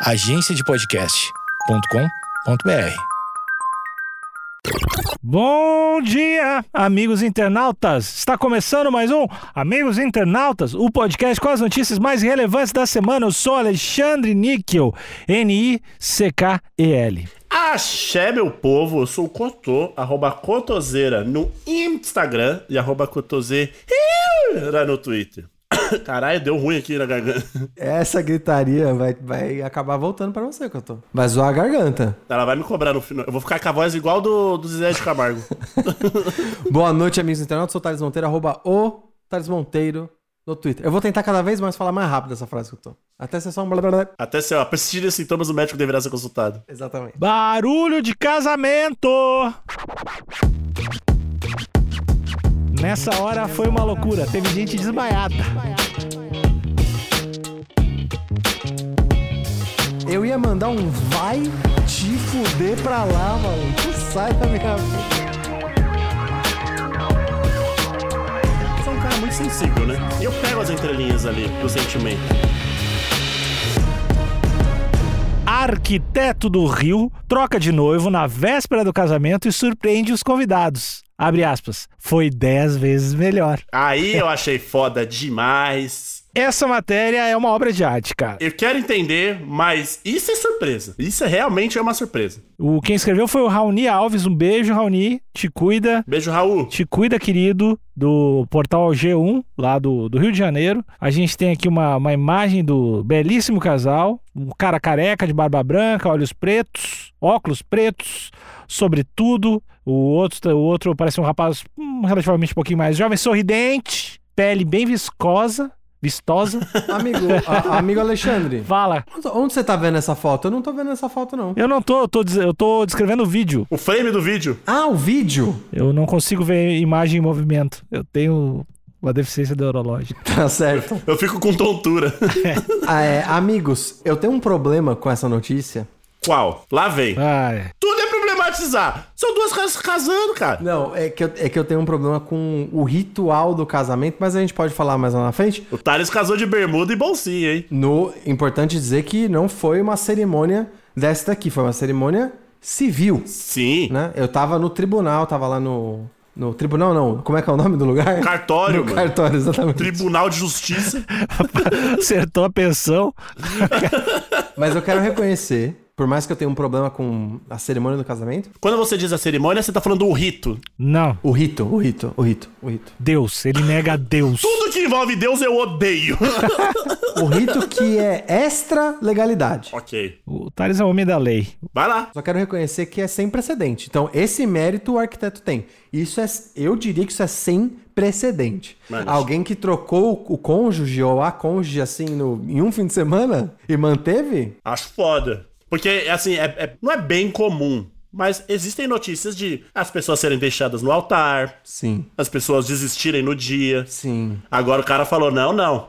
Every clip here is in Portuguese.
agenciadepodcast.com.br. Bom dia, amigos internautas! Está começando mais um Amigos Internautas, o podcast com as notícias mais relevantes da semana. Eu sou Alexandre Níquel, N-I-C-K-E-L. Axé, meu povo, eu sou o Cotô, arroba Cotoseira no Instagram e arroba Cotoseira no Twitter. Caralho, deu ruim aqui na garganta. Essa gritaria vai, vai acabar voltando pra você, Cotô. Vai zoar a garganta. Ela vai me cobrar no final. Eu vou ficar com a voz igual do, do Zé de Camargo. Boa noite, amigos internautas. Sou o Thales Monteiro, arroba o Thales Monteiro no Twitter. Eu vou tentar cada vez mais falar mais rápido essa frase que eu tô. Até ser só um blá blá blá. Até ser, ó, sintomas, o médico deverá ser consultado. Exatamente. Barulho de casamento! Nessa hora foi uma loucura, teve gente desmaiada. Eu ia mandar um vai te fuder pra lá, maluco. Sai da minha frente. Você é um cara muito sensível, né? Eu pego as entrelinhas ali do sentimento. Arquiteto do Rio troca de noivo na véspera do casamento e surpreende os convidados. Abre aspas. Foi dez vezes melhor. Aí eu achei foda demais. Essa matéria é uma obra de arte, cara. Eu quero entender, mas isso é surpresa. Isso é realmente é uma surpresa. O quem escreveu foi o Raoni Alves. Um beijo, Raoni. Te cuida. Beijo, Raul. Te cuida, querido, do portal G1, lá do, do Rio de Janeiro. A gente tem aqui uma, uma imagem do belíssimo casal. Um cara careca, de barba branca, olhos pretos, óculos pretos, sobretudo. O outro, o outro parece um rapaz hum, relativamente um pouquinho mais jovem, sorridente, pele bem viscosa. Vistosa. Amigo, a- amigo Alexandre. Fala. Onde você tá vendo essa foto? Eu não tô vendo essa foto, não. Eu não tô, eu tô, eu tô descrevendo o vídeo. O frame do vídeo. Ah, o vídeo? Eu não consigo ver imagem em movimento. Eu tenho uma deficiência neurológica. Tá certo. Eu fico com tontura. Ah, é, amigos, eu tenho um problema com essa notícia. Qual? Lá vem. Ai. Tudo é problematizar. São duas caras casando, cara. Não, é que, eu, é que eu tenho um problema com o ritual do casamento, mas a gente pode falar mais lá na frente. O Thales casou de bermuda e bolsinha, hein? No importante dizer que não foi uma cerimônia dessa daqui, foi uma cerimônia civil, Sim. né? Eu tava no tribunal, tava lá no no tribunal não, como é que é o nome do lugar? Cartório, no mano. cartório, exatamente. Tribunal de Justiça. Acertou a pensão. Mas eu quero reconhecer, por mais que eu tenha um problema com a cerimônia do casamento, Quando você diz a cerimônia, você tá falando do rito. Não. o rito, o rito, o rito, o rito. Deus. Ele nega a Deus. Tudo que envolve Deus eu odeio. O rito que é extra legalidade. ok. O Thales é o homem da lei. Vai lá. Só quero reconhecer que é sem precedente. Então, esse mérito o arquiteto tem. Isso é, eu diria que isso é sem precedente. Mano, Alguém que trocou o cônjuge ou a cônjuge assim no, em um fim de semana e manteve? Acho foda. Porque, assim, é- é- não é bem comum. Mas existem notícias de as pessoas serem deixadas no altar, Sim, as pessoas desistirem no dia. sim. Agora o cara falou: não, não.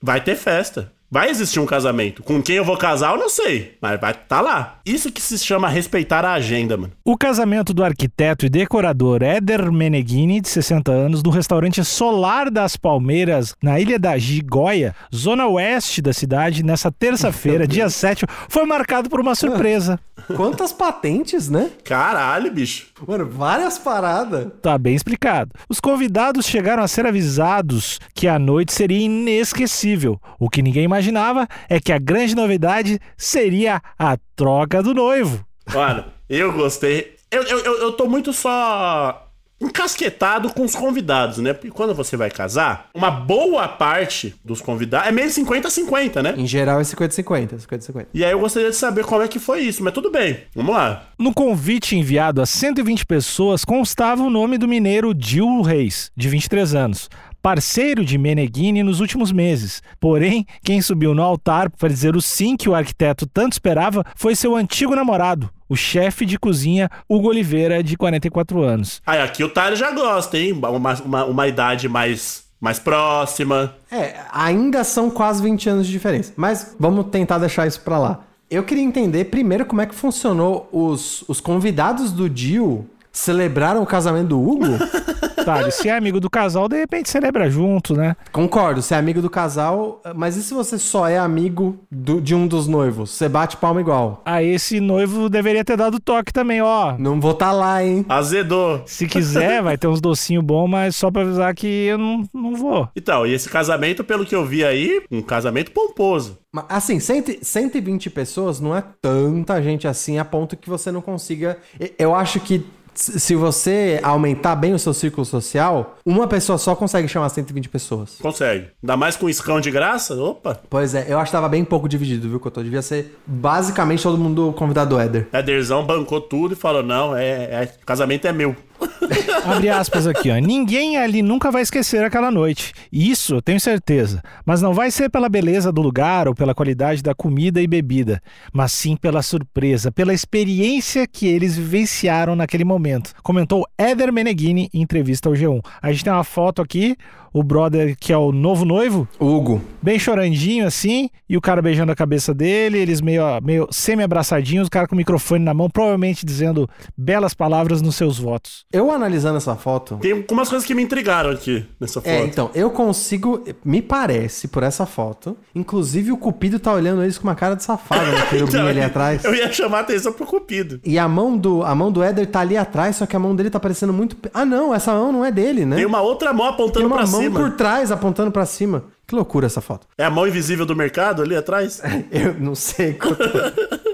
Vai ter festa. Vai existir um casamento. Com quem eu vou casar, eu não sei. Mas vai tá lá. Isso que se chama respeitar a agenda, mano. O casamento do arquiteto e decorador Éder Meneghini, de 60 anos, no restaurante Solar das Palmeiras, na Ilha da Gigóia, zona oeste da cidade, nessa terça-feira, dia 7, foi marcado por uma surpresa. Quantas patentes, né? Caralho, bicho. Mano, várias paradas. Tá bem explicado. Os convidados chegaram a ser avisados que a noite seria inesquecível. O que ninguém imaginava é que a grande novidade seria a troca do noivo. Mano, eu gostei. Eu, eu, eu, eu tô muito só encasquetado com os convidados, né? Porque quando você vai casar, uma boa parte dos convidados é meio 50-50, né? Em geral é 50-50, 50-50. E aí eu gostaria de saber como é que foi isso, mas tudo bem, vamos lá. No convite enviado a 120 pessoas constava o nome do mineiro Dil Reis, de 23 anos, parceiro de Meneghini nos últimos meses. Porém, quem subiu no altar para dizer o sim que o arquiteto tanto esperava foi seu antigo namorado, o chefe de cozinha Hugo Oliveira, de 44 anos. Aí aqui o Thales já gosta, hein? Uma, uma, uma idade mais, mais próxima. É, ainda são quase 20 anos de diferença. Mas vamos tentar deixar isso pra lá. Eu queria entender primeiro como é que funcionou os, os convidados do Dio celebraram o casamento do Hugo. detalhe, se é amigo do casal, de repente celebra junto, né? Concordo, você é amigo do casal, mas e se você só é amigo do- de um dos noivos? Você bate palma igual. Aí esse noivo deveria ter dado toque também, ó. Não vou tá lá, hein? Azedou. Se quiser, vai ter uns docinhos bons, mas só pra avisar que eu não, não vou. Então, e esse casamento, pelo que eu vi aí, um casamento pomposo. Mas, Assim, 100, 120 pessoas não é tanta gente assim a ponto que você não consiga. Eu acho que se você aumentar bem o seu círculo social, uma pessoa só consegue chamar 120 pessoas. Consegue. Ainda mais com iscão de graça? Opa. Pois é, eu acho que tava bem pouco dividido, viu, Cotô? Devia ser basicamente todo mundo convidado do Éder. Ederzão bancou tudo e falou: não, é, é- casamento é meu. Abre aspas aqui, ó. Ninguém ali nunca vai esquecer aquela noite. Isso eu tenho certeza. Mas não vai ser pela beleza do lugar ou pela qualidade da comida e bebida, mas sim pela surpresa, pela experiência que eles vivenciaram naquele momento. Comentou Éder Meneghini em entrevista ao G1. A gente tem uma foto aqui, o brother que é o novo noivo, Hugo. bem chorandinho assim, e o cara beijando a cabeça dele, eles meio, meio semi-abraçadinhos, o cara com o microfone na mão, provavelmente dizendo belas palavras nos seus votos. Eu analisando essa foto. Tem algumas coisas que me intrigaram aqui nessa foto. É, então, eu consigo. Me parece, por essa foto. Inclusive, o Cupido tá olhando eles com uma cara de safado, né? Então, ali atrás. Eu ia chamar a atenção pro Cupido. E a mão do a mão do Éder tá ali atrás, só que a mão dele tá parecendo muito. Ah, não, essa mão não é dele, né? Tem uma outra mão apontando uma pra mão cima. por trás apontando pra cima. Que loucura essa foto. É a mão invisível do mercado ali atrás? Eu não sei quanto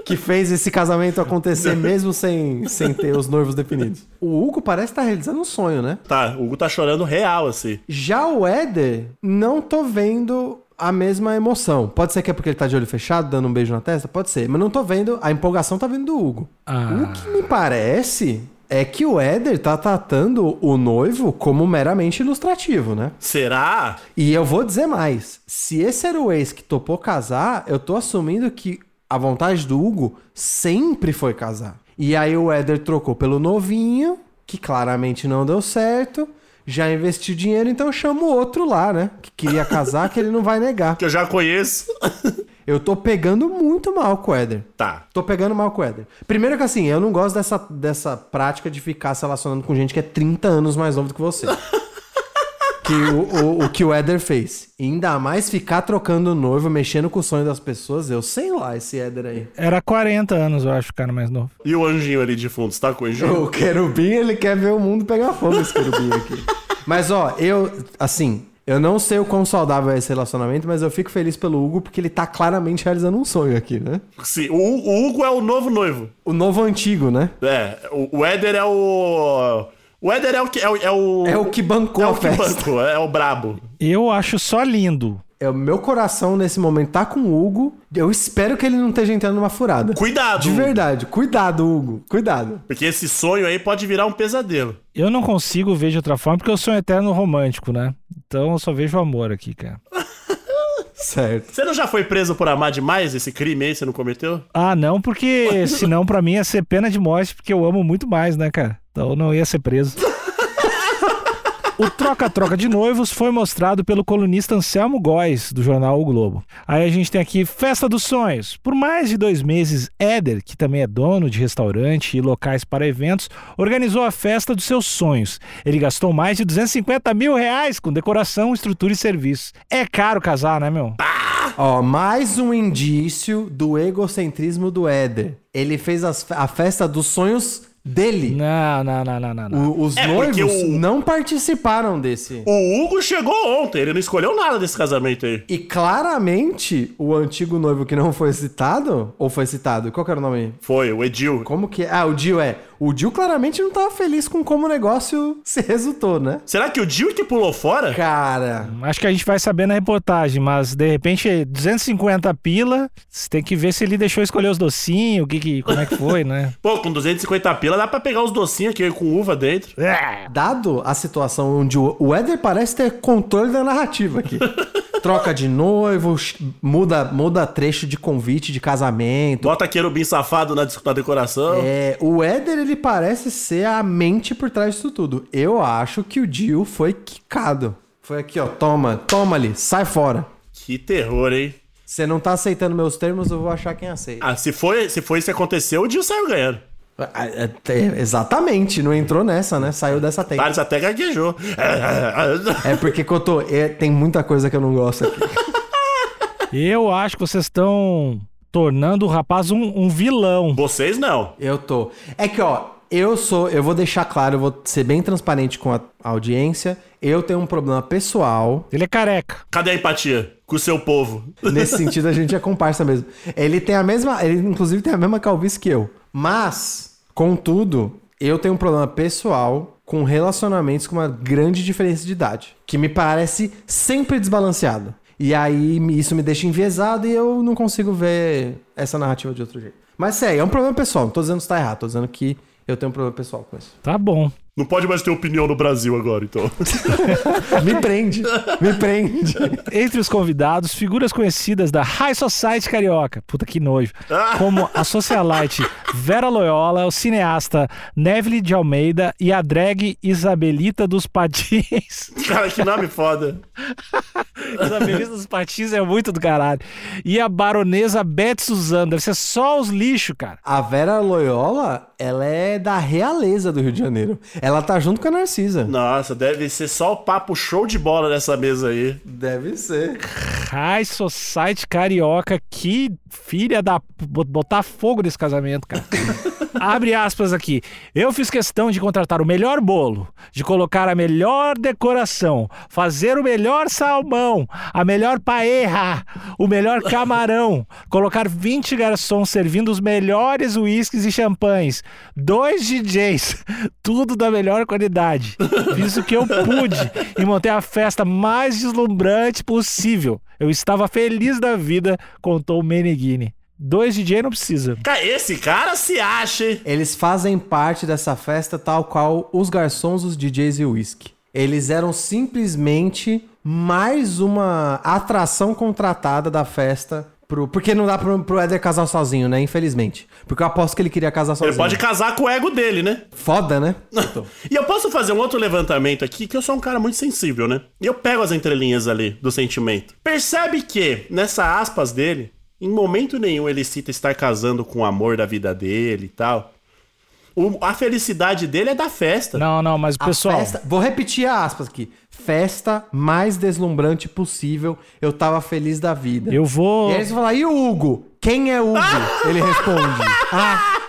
que fez esse casamento acontecer mesmo sem, sem ter os noivos definidos. O Hugo parece estar realizando um sonho, né? Tá, o Hugo tá chorando real, assim. Já o Éder, não tô vendo a mesma emoção. Pode ser que é porque ele tá de olho fechado, dando um beijo na testa? Pode ser. Mas não tô vendo. A empolgação tá vindo do Hugo. Ah. O que me parece é que o Éder tá tratando o noivo como meramente ilustrativo, né? Será? E eu vou dizer mais. Se esse era o ex que topou casar, eu tô assumindo que a vontade do Hugo sempre foi casar. E aí o Éder trocou pelo novinho, que claramente não deu certo. Já investiu dinheiro, então chama o outro lá, né? Que queria casar, que ele não vai negar. Que eu já conheço. Eu tô pegando muito mal com o Éder. tá. Tô pegando mal com o Éder. Primeiro que assim, eu não gosto dessa, dessa prática de ficar se relacionando com gente que é 30 anos mais novo do que você. que o, o, o que o Éder fez. E ainda mais ficar trocando noivo, mexendo com o sonho das pessoas. Eu sei lá esse Éder aí. Era 40 anos, eu acho, o cara mais novo. E o anjinho ali de fundo, você tá com o anjinho? O querubim, ele quer ver o mundo pegar fogo, esse querubim aqui. Mas ó, eu, assim, eu não sei o quão saudável é esse relacionamento, mas eu fico feliz pelo Hugo porque ele tá claramente realizando um sonho aqui, né? Sim, o, o Hugo é o novo noivo. O novo antigo, né? É, o, o Éder é o. O Éder é o que. É o, é o, É o que bancou é a o que festa. bancou, é o brabo. Eu acho só lindo. É, o meu coração nesse momento tá com o Hugo. Eu espero que ele não esteja entrando numa furada. Cuidado! De verdade. Cuidado, Hugo. Cuidado. Porque esse sonho aí pode virar um pesadelo. Eu não consigo ver de outra forma porque eu sou um eterno romântico, né? Então eu só vejo amor aqui, cara. Certo. Você não já foi preso por amar demais esse crime aí? Você não cometeu? Ah, não, porque senão pra mim ia ser pena de morte, porque eu amo muito mais, né, cara? Então eu não ia ser preso. O troca-troca de noivos foi mostrado pelo colunista Anselmo Góes, do jornal O Globo. Aí a gente tem aqui Festa dos Sonhos. Por mais de dois meses, Éder, que também é dono de restaurante e locais para eventos, organizou a festa dos seus sonhos. Ele gastou mais de 250 mil reais com decoração, estrutura e serviço. É caro casar, né, meu? Ó, mais um indício do egocentrismo do Éder. Ele fez a festa dos sonhos dele. Não, não, não, não, não. não. O- os É, noivos o- não participaram desse. O Hugo chegou ontem, ele não escolheu nada desse casamento aí. E claramente, o antigo noivo que não foi citado, ou foi citado, qual que era o nome? Foi, o Edil. Como que é? Ah, o Dio é. O Dio claramente não tava feliz com como o negócio se resultou, né? Será que o Dil que pulou fora? Cara, Acho que a gente vai saber na reportagem, mas de repente 250 pila, você tem que ver se ele deixou escolher os docinhos, o que, que como é que foi, né? Pô, com 250 pila dá pra pegar os docinhos aqui com uva dentro. dado a situação onde o o Éder parece ter controle da narrativa aqui. Troca de noivo, muda, muda trecho de convite de casamento. Bota querubim safado na, na decoração. É, o Éder, ele parece ser a mente por trás disso tudo. Eu acho que o Dio foi quicado. Foi aqui, ó. Toma, toma ali, sai fora. Que terror, hein? Você não tá aceitando meus termos, eu vou achar quem aceita. Ah, se foi, se foi isso que aconteceu, o Dil saiu ganhando. Exatamente, não entrou nessa, né? Saiu dessa tempo. Thales até gaguejou. É porque, Cotô, é, tem muita coisa que eu não gosto aqui. Eu acho que vocês estão tornando o rapaz um, um vilão. Vocês não. Eu tô. É que, ó, eu sou. Eu vou deixar claro, eu vou ser bem transparente com a audiência. Eu tenho um problema pessoal. Ele é careca. Cadê a empatia com o seu povo? Nesse sentido, a gente é comparsa mesmo. Ele tem a mesma. Ele, inclusive, tem a mesma calvície que eu. Mas, contudo, eu tenho um problema pessoal com relacionamentos com uma grande diferença de idade. Que me parece sempre desbalanceado. E aí isso me deixa enviesado e eu não consigo ver essa narrativa de outro jeito. Mas sério, é um problema pessoal. Não tô dizendo que tá errado, tô dizendo que eu tenho um problema pessoal com isso. Tá bom. Não pode mais ter opinião no Brasil agora, então. Me prende, me prende. Entre os convidados, figuras conhecidas da High Society carioca, puta que nojo, como a socialite Vera Loyola, o cineasta Neville de Almeida e a drag Isabelita dos Patins. Cara, que nome foda. Isabelita dos Patins é muito do caralho. E a baronesa Beth Suzano, deve ser só os lixos, cara. A Vera Loyola, ela é da realeza do Rio de Janeiro. Ela tá junto com a Narcisa. Nossa, deve ser só o papo show de bola nessa mesa aí. Deve ser. High Society carioca, que filha da. bot- botar fogo nesse casamento, cara. Abre aspas aqui. Eu fiz questão de contratar o melhor bolo, de colocar a melhor decoração, fazer o melhor salmão, a melhor paella, o melhor camarão, colocar 20 garçons servindo os melhores uísques e champanhes, dois DJs, tudo da melhor qualidade. Fiz o que eu pude e montei a festa mais deslumbrante possível. Eu estava feliz da vida, contou o Meneghini. Dois DJ não precisa. Esse cara se acha, hein? Eles fazem parte dessa festa tal qual os garçons, os DJs e o whisky. Eles eram simplesmente mais uma atração contratada da festa. Pro... Porque não dá pro, pro Éder casar sozinho, né? Infelizmente. Porque eu aposto que ele queria casar sozinho. Ele pode casar com o ego dele, né? Foda, né? E eu posso fazer um outro levantamento aqui, que eu sou um cara muito sensível, né? E eu pego as entrelinhas ali do sentimento. Percebe que, nessa aspas dele, em momento nenhum ele cita estar casando com o amor da vida dele e tal. O- a felicidade dele é da festa. Não, não, mas A pessoal. festa- Vou repetir a aspas aqui. Festa mais deslumbrante possível. Eu tava feliz da vida. Eu vou. E aí eles vão falar, e o Hugo? Quem é Hugo? Ele responde. Ah,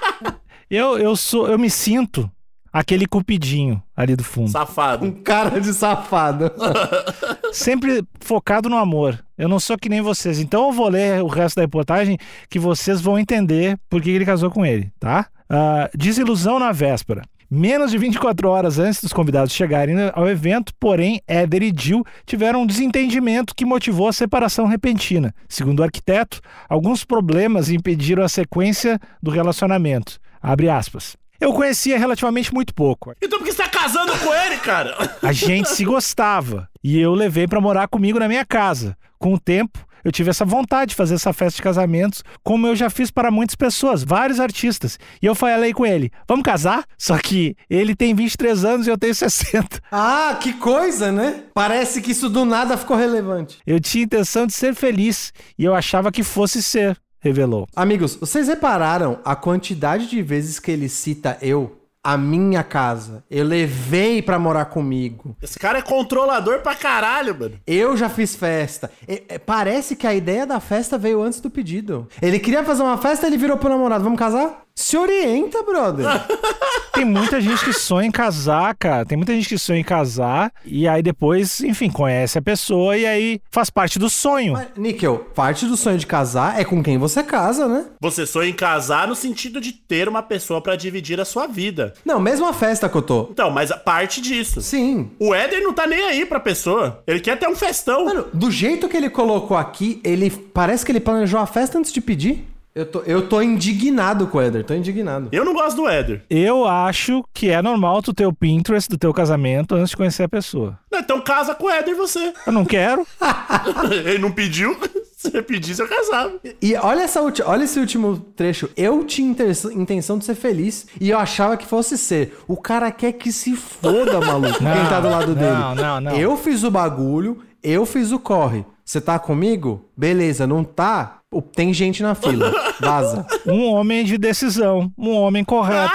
Eu, eu sou. Eu me sinto aquele cupidinho ali do fundo. Safado. um cara de safado. Sempre focado no amor. Eu não sou que nem vocês. Então eu vou ler o resto da reportagem que vocês vão entender por que ele casou com ele, tá? Ah, desilusão na véspera. Menos de 24 horas antes dos convidados chegarem ao evento, porém, Éder e Jill tiveram um desentendimento que motivou a separação repentina. Segundo o arquiteto, alguns problemas impediram a sequência do relacionamento. Abre aspas. Eu conhecia relativamente muito pouco. Então por que você tá casando com ele, cara? A gente se gostava. E eu levei pra morar comigo na minha casa. Com o tempo, eu tive essa vontade de fazer essa festa de casamentos, como eu já fiz para muitas pessoas, vários artistas. E eu falei com ele: vamos casar? Só que ele tem 23 anos e eu tenho 60. ah, que coisa, né? Parece que isso do nada ficou relevante. Eu tinha intenção de ser feliz e eu achava que fosse ser, revelou. Amigos, vocês repararam a quantidade de vezes que ele cita eu? A minha casa. Eu levei pra morar comigo. Esse cara é controlador pra caralho, mano. Eu já fiz festa. E- é, parece que a ideia da festa veio antes do pedido. Ele queria fazer uma festa, ele virou pro namorado. Vamos casar? Se orienta, brother. Tem muita gente que sonha em casar, cara. Tem muita gente que sonha em casar e aí depois, enfim, conhece a pessoa e aí faz parte do sonho. Mas, Níquel, parte do sonho de casar é com quem você casa, né? Você sonha em casar no sentido de ter uma pessoa pra dividir a sua vida. Não, mesmo a festa, Cotô. Então, mas a parte disso. Sim. O Éder não tá nem aí pra pessoa. Ele quer ter um festão. Mano, do jeito que ele colocou aqui, ele parece que ele planejou a festa antes de pedir. Eu tô, eu tô indignado com o Eder, tô indignado. Eu não gosto do Éder. Eu acho que é normal tu ter o Pinterest do teu casamento antes de conhecer a pessoa. Não, Então casa com o Éder você. Eu não quero. Ele não pediu. Se ele pedisse, eu casava. E olha, essa ulti- olha esse último trecho. Eu tinha inter- intenção de ser feliz e eu achava que fosse ser. O cara quer que se foda, maluco, quem tá do lado não, dele. não, não. Eu fiz o bagulho, eu fiz o corre. Você tá comigo? Beleza, não tá? Tem gente na fila. Vaza. Um homem de decisão, um homem correto.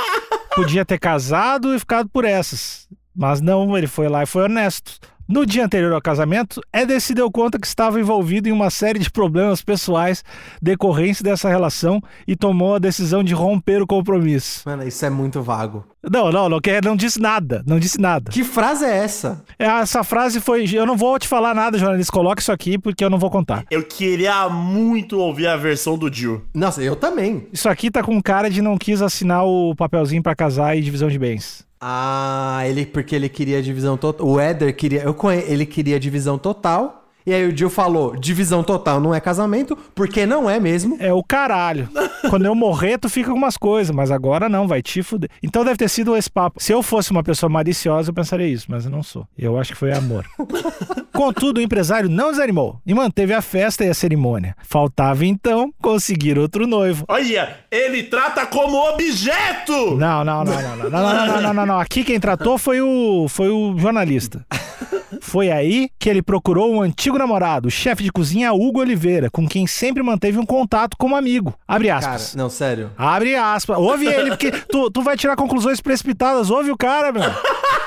Podia ter casado e ficado por essas. Mas não, ele foi lá e foi honesto. No dia anterior ao casamento, Éder se deu conta que estava envolvido em uma série de problemas pessoais decorrentes dessa relação e tomou a decisão de romper o compromisso. Mano, isso é muito vago. Não, não, não, quer- não disse nada, não disse nada. Que frase é essa? Essa frase foi. Eu não vou te falar nada, jornalista. Coloca isso aqui porque eu não vou contar. Eu queria muito ouvir a versão do Jill. Nossa, eu também. Isso aqui tá com cara de não quis assinar o papelzinho pra casar e divisão de bens. Ah, ele porque ele queria divisão total. O Éder queria, eu conhe... ele queria divisão total. E aí o Jill falou: "Divisão total não é casamento, porque não é mesmo". É o caralho. Quando eu morrer, tu fica com umas coisas, mas agora não, vai te fuder. Então deve ter sido esse papo. Se eu fosse uma pessoa maliciosa, eu pensaria isso, mas eu não sou. Eu acho que foi amor. Contudo, o empresário não desanimou e manteve a festa e a cerimônia. Faltava então conseguir outro noivo. Olha, ele trata como objeto! Não, não, não, não, não, não, não, não, não, não, não. Aqui quem tratou foi o, foi o jornalista. Foi aí que ele procurou um antigo namorado, o chefe de cozinha Hugo Oliveira, com quem sempre manteve um contato como amigo. Abre Cara, aspas. não, sério. Abre aspas. Ouve ele, porque tu, tu vai tirar conclusões precipitadas. Ouve o cara, meu.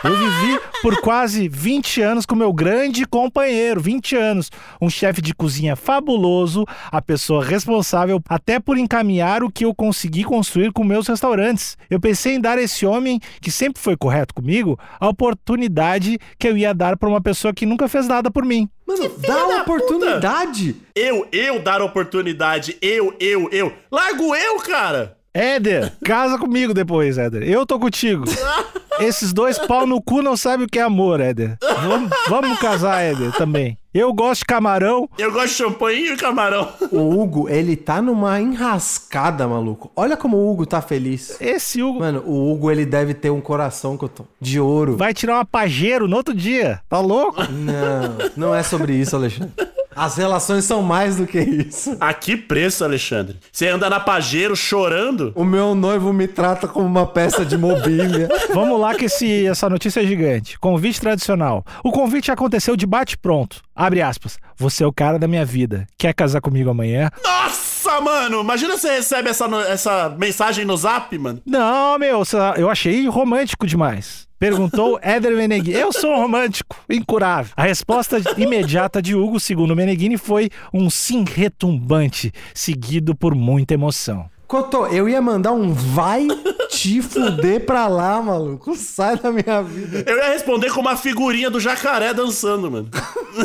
Eu vivi por quase 20 anos com meu grande companheiro, 20 anos. Um chefe de cozinha fabuloso, a pessoa responsável até por encaminhar o que eu consegui construir com meus restaurantes. Eu pensei em dar a esse homem, que sempre foi correto comigo, a oportunidade que eu ia dar para uma pessoa que nunca fez nada por mim. Mano, dá oportunidade. Eu, eu dar oportunidade, eu, eu, eu. Largo eu, cara! Éder, casa comigo depois, Éder. Eu tô contigo. Esses dois pau no cu não sabem o que é amor, Éder. Vamos, vamos casar, Éder, também. Eu gosto de camarão. Eu gosto de champanhe e camarão. O Hugo, ele tá numa enrascada, maluco. Olha como o Hugo tá feliz. Esse Hugo Mano, o Hugo, ele deve ter um coração que eu tô de ouro. vai tirar uma pajeiro no outro dia. Tá louco? Não, não é sobre isso, Alexandre. As relações são mais do que isso. A que preço, Alexandre? Você anda na Pajero chorando? O meu noivo me trata como uma peça de mobília. Vamos lá que esse, essa notícia é gigante. Convite tradicional. O convite aconteceu de bate-pronto. Abre aspas. Você é o cara da minha vida. Quer casar comigo amanhã? Nossa, mano! Imagina você recebe essa, essa mensagem no zap, mano. Não, meu, eu achei romântico demais. Perguntou Éder Meneghini. Eu sou um romântico, incurável. A resposta imediata de Hugo, segundo Meneghini, foi um sim retumbante, seguido por muita emoção. Cotô, eu ia mandar um vai te fuder pra lá, maluco. Sai da minha vida. Eu ia responder com uma figurinha do jacaré dançando, mano.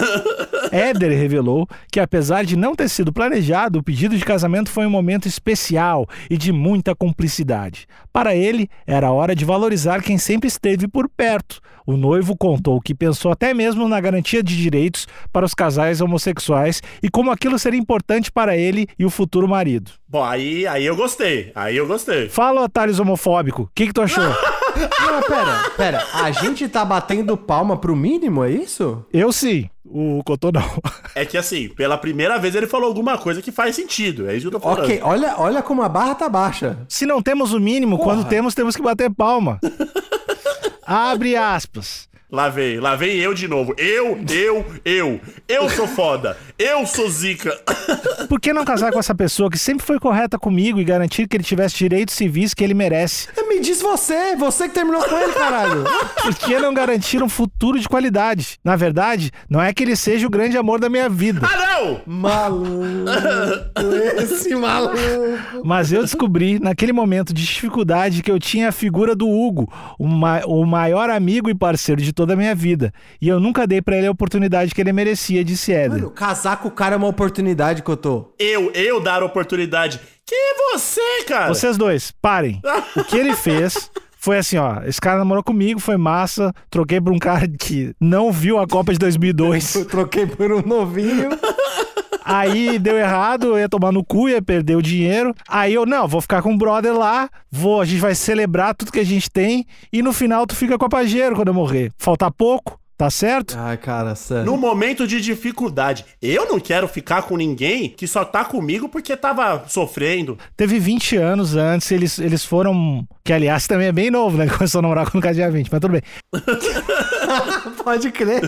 Éder revelou que, apesar de não ter sido planejado, o pedido de casamento foi um momento especial e de muita cumplicidade. Para ele, era hora de valorizar quem sempre esteve por perto. O noivo contou que pensou até mesmo na garantia de direitos para os casais homossexuais e como aquilo seria importante para ele e o futuro marido. Bom, aí, aí eu gostei. Aí eu gostei. Fala, otários homofóbico, o que, que tu achou? Não, pera, pera. A gente tá batendo palma pro mínimo, é isso? Eu sim, o Cotô não. É que assim, pela primeira vez ele falou alguma coisa que faz sentido. É isso que eu tô falando. Ok, olha, olha como a barra tá baixa. Se não temos o mínimo, quando temos, temos que bater palma. Abre aspas. Lá vem, lá vem eu de novo. Eu, eu, eu. Eu sou foda. Eu sou zica. Por que não casar com essa pessoa que sempre foi correta comigo e garantir que ele tivesse direitos civis que ele merece? Me diz você, você que terminou com ele, caralho. Por que não garantir um futuro de qualidade? Na verdade, não é que ele seja o grande amor da minha vida, Ah, não! Maluco, esse maluco. mas eu descobri naquele momento de dificuldade que eu tinha a figura do Hugo, o, ma- o maior amigo e parceiro de toda a minha vida. E eu nunca dei pra ele a oportunidade que ele merecia, disse Éder. Mano, casar com o cara é uma oportunidade que eu tô. Eu, eu dar oportunidade. Que é você, cara? Vocês dois, parem. O que ele fez foi assim, ó. Esse cara namorou comigo, foi massa. Troquei por um cara que não viu a Copa de 2002. Eu troquei por um novinho. Aí deu errado, eu ia tomar no cu, ia perder o dinheiro. Aí eu, não, vou ficar com o brother lá, vou, a gente vai celebrar tudo que a gente tem. E no final tu fica com a pajeiro quando eu morrer. Falta pouco, tá certo? Ai, cara, sério. No momento de dificuldade. Eu não quero ficar com ninguém que só tá comigo porque tava sofrendo. Teve 20 anos antes, eles, eles foram. Que aliás também é bem novo, né? Começou a namorar quando o tinha 20, mas tudo bem. Pode crer.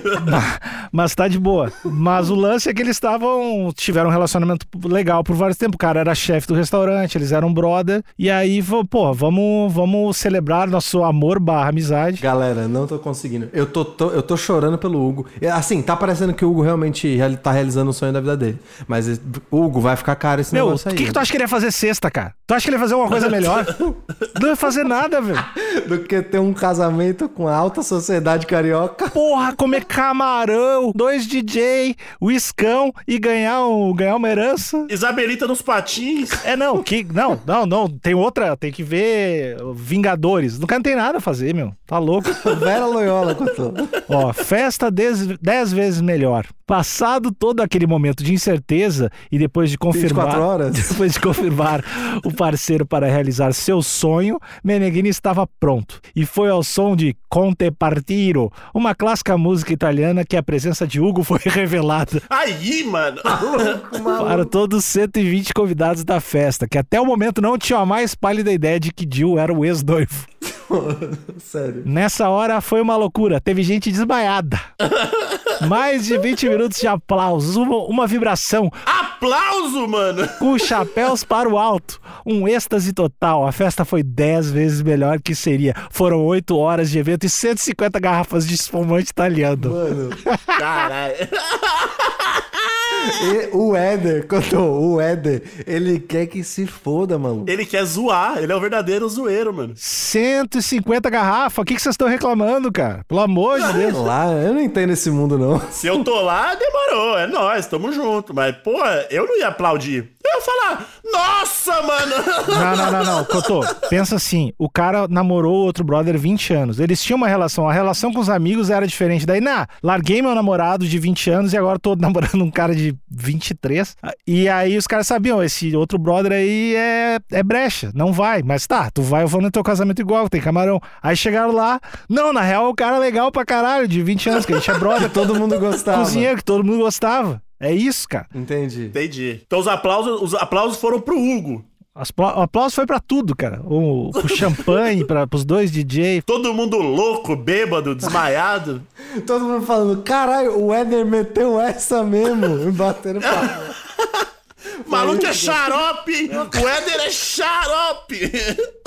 Mas tá de boa. Mas o lance é que eles estavam. tiveram um relacionamento legal por vários tempos. O cara era chefe do restaurante, eles eram brother. E aí, pô, vamos, vamos celebrar nosso amor barra amizade. Galera, não tô conseguindo. Eu tô, tô- eu tô chorando pelo Hugo. É, Assim, tá parecendo que o Hugo realmente tá realizando o sonho da vida dele. Mas esse- Hugo, vai ficar caro esse Meu, o negócio aí. que, que tu acha que ele ia fazer sexta, cara? Tu acha que ele ia fazer uma coisa melhor? Não ia fazer nada, velho. Do que ter um casamento com a alta sociedade carioca. Porra, comer camarão, dois DJ, uiscão e ganhar, um, ganhar uma herança. Isabelita nos patins. É, não, que. Não, não, não. Tem outra, tem que ver Vingadores. O cara não tem nada a fazer, meu. Tá louco. Vera Loyola contou. Ó, festa dez, dez vezes melhor. Passado todo aquele momento de incerteza e depois de confirmar. 24 horas. Depois de confirmar o parceiro para realizar seu sonho, Meneghini estava pronto. E foi ao som de Conte Partiro, uma clássica música italiana que a presença de Hugo foi revelada Aí, mano. para todos os 120 convidados da festa, que até o momento não tinham a mais pálida ideia de que Jill era o ex-noivo. Sério. Nessa hora foi uma loucura, teve gente desmaiada. Mais de 20 minutos de aplausos, uma, uma vibração, Aplauso, mano. com chapéus para o alto, um êxtase total. A festa foi 10 vezes melhor que seria. Foram 8 horas de evento e 150 garrafas de espumante italiano. Mano, Caralho. E o Éder, contou, o Éder, ele quer que se foda, mano. Ele quer zoar. Ele é o verdadeiro zoeiro, mano. 150 garrafas, o que que vocês estão reclamando, cara? Pelo amor de Deus. Lá, eu não entendo esse mundo, não. Se eu tô lá, demorou. É nóis, tamo junto. Mas, pô, eu não ia aplaudir. Eu ia falar, nossa, mano. Não, não, não, não. Cotô, pensa assim: o cara namorou outro brother 20 anos. Eles tinham uma relação, a relação com os amigos era diferente. Daí, nah, larguei meu namorado de 20 anos e agora tô namorando um cara de 23. E aí os caras sabiam: esse outro brother aí é, é brecha, não vai. Mas tá, tu vai, eu vou no teu casamento igual, tem camarão. Aí chegaram lá, não, na real, o cara é legal pra caralho, de 20 anos, que a gente é brother, Todo mundo gostava. cozinheiro, que todo mundo gostava. É isso, cara. Entendi. Entendi. Então os aplausos, os aplausos foram pro Hugo. As O aplauso foi pra tudo, cara. O, pro champanhe, pra, pros dois DJ, Todo mundo louco, bêbado, desmaiado. Todo mundo falando, caralho, o Éder meteu essa mesmo. E batendo palma. Maluco é xarope! O Éder é xarope!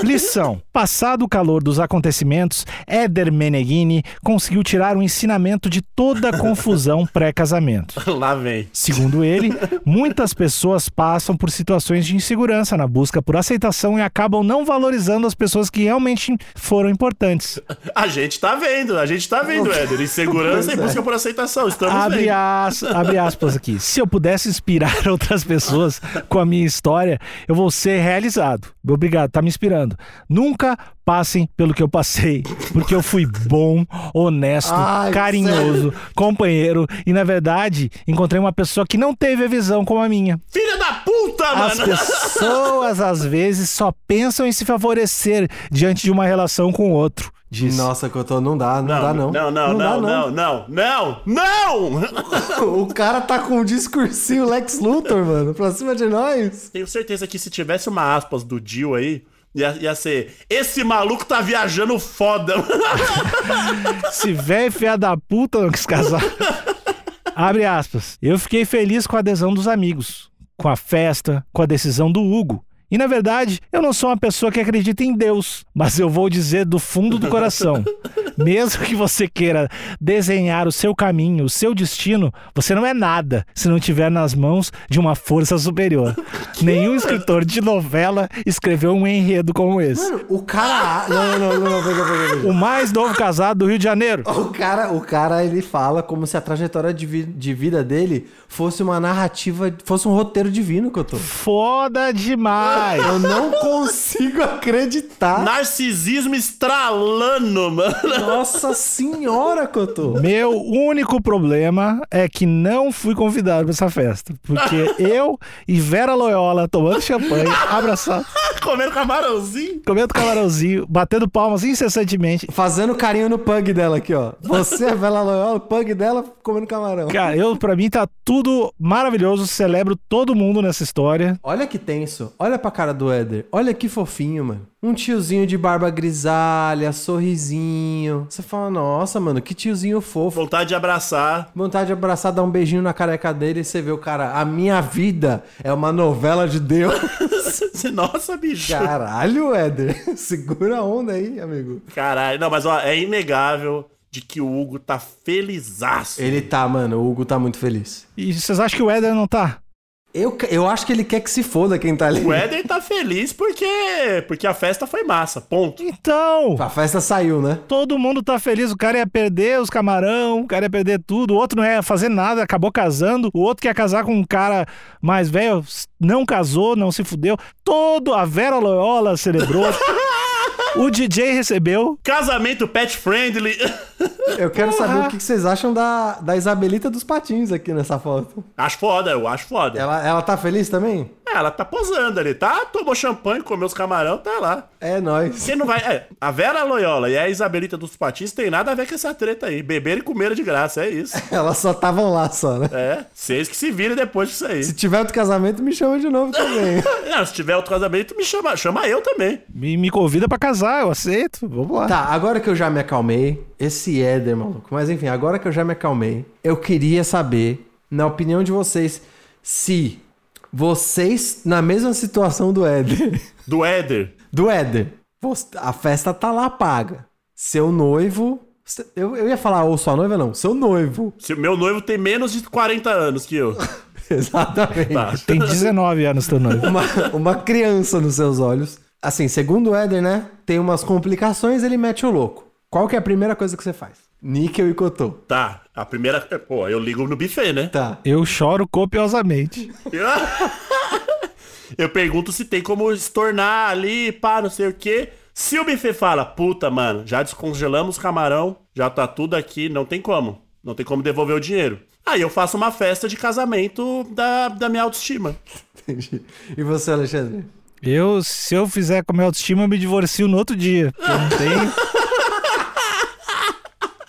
Lição: Passado o calor dos acontecimentos, Éder Meneghini conseguiu tirar o ensinamento de toda a confusão pré-casamento. Lá vem. Segundo ele, muitas pessoas passam por situações de insegurança na busca por aceitação e acabam não valorizando as pessoas que realmente foram importantes. A gente tá vendo, a gente tá vendo, Éder. Insegurança e Pois é. busca por aceitação. Estamos Abre, as, abre aspas aqui. Se eu pudesse inspirar outras pessoas com a minha história, eu vou ser realizado. Obrigado, tá me inspirando. Nunca passem pelo que eu passei, porque eu fui bom, honesto, Ai, carinhoso, companheiro e, na verdade, encontrei uma pessoa que não teve a visão como a minha. Filha da puta, As mano! pessoas, às vezes, só pensam em se favorecer diante de uma relação com o outro. Diz. Nossa, que eu tô, não dá, não, dá não. Não, não, não, dá, não, não, não, não! O cara tá com um discursinho Lex Luthor, mano, pra cima de nós. Tenho certeza que se tivesse uma aspas do Dio aí, ia, ia ser: Esse maluco tá viajando foda. Se velho filha da puta não quis casar. Abre aspas. Eu fiquei feliz com a adesão dos amigos, com a festa, com a decisão do Hugo. E na verdade, eu não sou uma pessoa que acredita em Deus, mas eu vou dizer do fundo do coração. Mesmo que você queira desenhar o seu caminho, o seu destino, você não é nada se não tiver nas mãos de uma força superior. Nenhum escritor de novela escreveu um enredo como esse. Mano, o cara. Não, não, não, não, pega, pega, pega. O mais novo casado do Rio de Janeiro. O cara, o cara, ele fala como se a trajetória de, vi- de vida dele fosse uma narrativa, fosse um roteiro divino que eu tô. Foda demais. Eu não consigo acreditar. Narcisismo estralando, mano. Nossa senhora, Cotô. Meu único problema é que não fui convidado pra essa festa. Porque eu e Vera Loyola tomando champanhe, abraçados, Comendo camarãozinho. comendo camarãozinho, batendo palmas incessantemente. Fazendo carinho no pug dela aqui, ó. Você Bela Loyola, o pug dela comendo camarão. Cara, eu, pra mim tá tudo maravilhoso. Celebro todo mundo nessa história. Olha que tenso. Olha pra pra cara do Éder. Olha que fofinho, mano. Um tiozinho de barba grisalha, sorrisinho. Você fala, nossa, mano, que tiozinho fofo. Vontade de abraçar. Vontade de abraçar, dar um beijinho na careca dele e você vê o cara. A minha vida é uma novela de Deus. Nossa, bicho. Caralho, Éder. Segura a onda aí, amigo. Caralho. Não, mas ó, é inegável de que o Hugo tá felizaço. Ele tá, mano. O Hugo tá muito feliz. E vocês acham que o Éder não tá? Eu, eu acho que ele quer que se foda quem tá ali. O Éder tá feliz porque porque a festa foi massa, ponto. Então, A festa saiu, né? todo mundo tá feliz. O cara ia perder os camarão, o cara ia perder tudo. O outro não ia fazer nada, acabou casando. O outro quer casar com um cara mais velho, não casou, não se fudeu. Todo a Vera Loyola celebrou. o DJ recebeu. Casamento pet friendly. Eu quero Porra. saber o que vocês acham da, da Isabelita dos Patins aqui nessa foto. acho foda, eu acho foda. Ela, ela tá feliz também? Ela tá posando ali, tá? Tomou champanhe, comeu os camarão, tá lá. É nóis. Você não vai. É, a Vera Loyola e a Isabelita dos Patins tem nada a ver com essa treta aí. Beberam e comeram de graça, é isso. Elas só estavam lá só, né? É, vocês que se virem depois disso aí. Se tiver outro casamento, me chama de novo também. Não, se tiver outro casamento, me chama, chama eu também. Me, me convida pra casar, eu aceito. Vamos lá. tá, agora que eu já me acalmei, esse Éder, maluco. Mas enfim, agora que eu já me acalmei, eu queria saber, na opinião de vocês, se vocês, na mesma situação do Éder, Do Éder. do Éder, a festa tá lá paga. Seu noivo. Eu, eu ia falar, ou sua noiva, não. Seu noivo. Se meu noivo tem menos de 40 anos que eu. Exatamente. Tá. Tem 19 anos teu noivo. Uma, uma criança nos seus olhos. Assim, segundo o Éder, né? Tem umas complicações, ele mete o louco. Qual que é a primeira coisa que você faz? Níquel e cotô. Tá, a primeira. Pô, eu ligo no buffet, né? Tá. Eu choro copiosamente. Eu pergunto se tem como estornar ali, pá, não sei o quê. Se o buffet fala, puta, mano, já descongelamos o camarão, já tá tudo aqui, não tem como. Não tem como devolver o dinheiro. Aí eu faço uma festa de casamento da, da minha autoestima. Entendi. E você, Alexandre? Eu, se eu fizer com a minha autoestima, eu me divorcio no outro dia. Eu não tenho.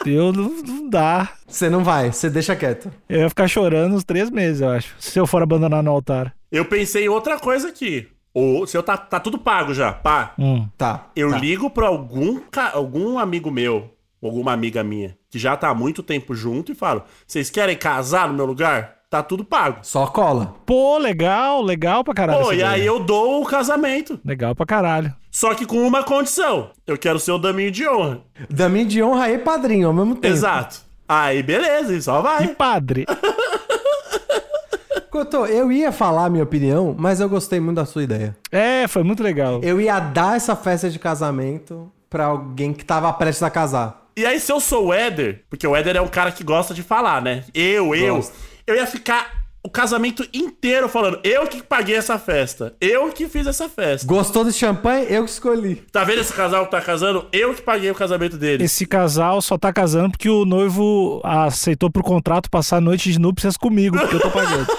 Eu não, não dá. Você não vai, você deixa quieto. Eu ia ficar chorando uns três meses, eu acho. Se eu for abandonar no altar. Eu pensei em outra coisa aqui. Ou se eu tá, tá tudo pago já, pá. Hum. Tá. Eu tá. ligo pra algum, algum amigo meu, alguma amiga minha, que já tá há muito tempo junto e falo: vocês querem casar no meu lugar? Tá tudo pago. Só cola. Pô, legal, legal pra caralho. Pô, e ideia. aí eu dou o casamento. Legal pra caralho. Só que com uma condição. Eu quero ser o daminho de honra. Daminho de honra e padrinho ao mesmo tempo. Exato. Aí, beleza, e só E vai. padre? Cotô, eu ia falar a minha opinião, mas eu gostei muito da sua ideia. É, foi muito legal. Eu ia dar essa festa de casamento pra alguém que tava prestes a casar. E aí, se eu sou o Éder, porque o Éder é um cara que gosta de falar, né? Eu, eu. Gosta. Eu ia ficar o casamento inteiro falando: eu que paguei essa festa. Eu que fiz essa festa. Gostou desse champanhe? Eu que escolhi. Tá vendo esse casal que tá casando? Eu que paguei o casamento deles. Esse casal só tá casando porque o noivo aceitou pro contrato passar a noite de núpcias comigo, porque eu tô pagando.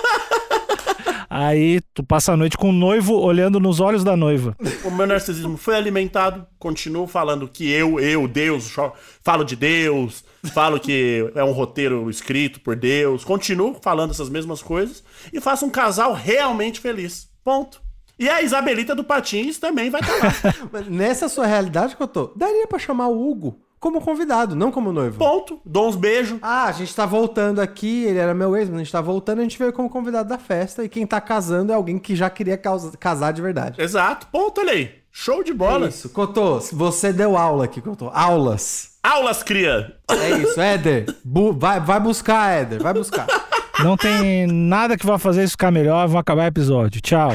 Aí tu passa a noite com o noivo olhando nos olhos da noiva. O meu narcisismo foi alimentado. Continuo falando que eu, eu, Deus, falo de Deus, falo que é um roteiro escrito por Deus. Continuo falando essas mesmas coisas e faço um casal realmente feliz. Ponto. E a Isabelita do Patins também vai estar lá. Mas Nessa sua realidade, Cotô, daria pra chamar o Hugo como convidado, não como noivo. Ponto. Dou uns beijos. Ah, a gente tá voltando aqui, ele era meu ex, mas a gente tá voltando, a gente veio como convidado da festa, e quem tá casando é alguém que já queria casar de verdade. Exato. Ponto, olha aí. Show de bola. É isso, Cotô, você deu aula aqui, Cotô. Aulas. Aulas, cria. É isso, Éder. bu- vai, vai buscar, Éder, vai buscar. Não tem nada que vá fazer isso ficar melhor, vão acabar o episódio. Tchau.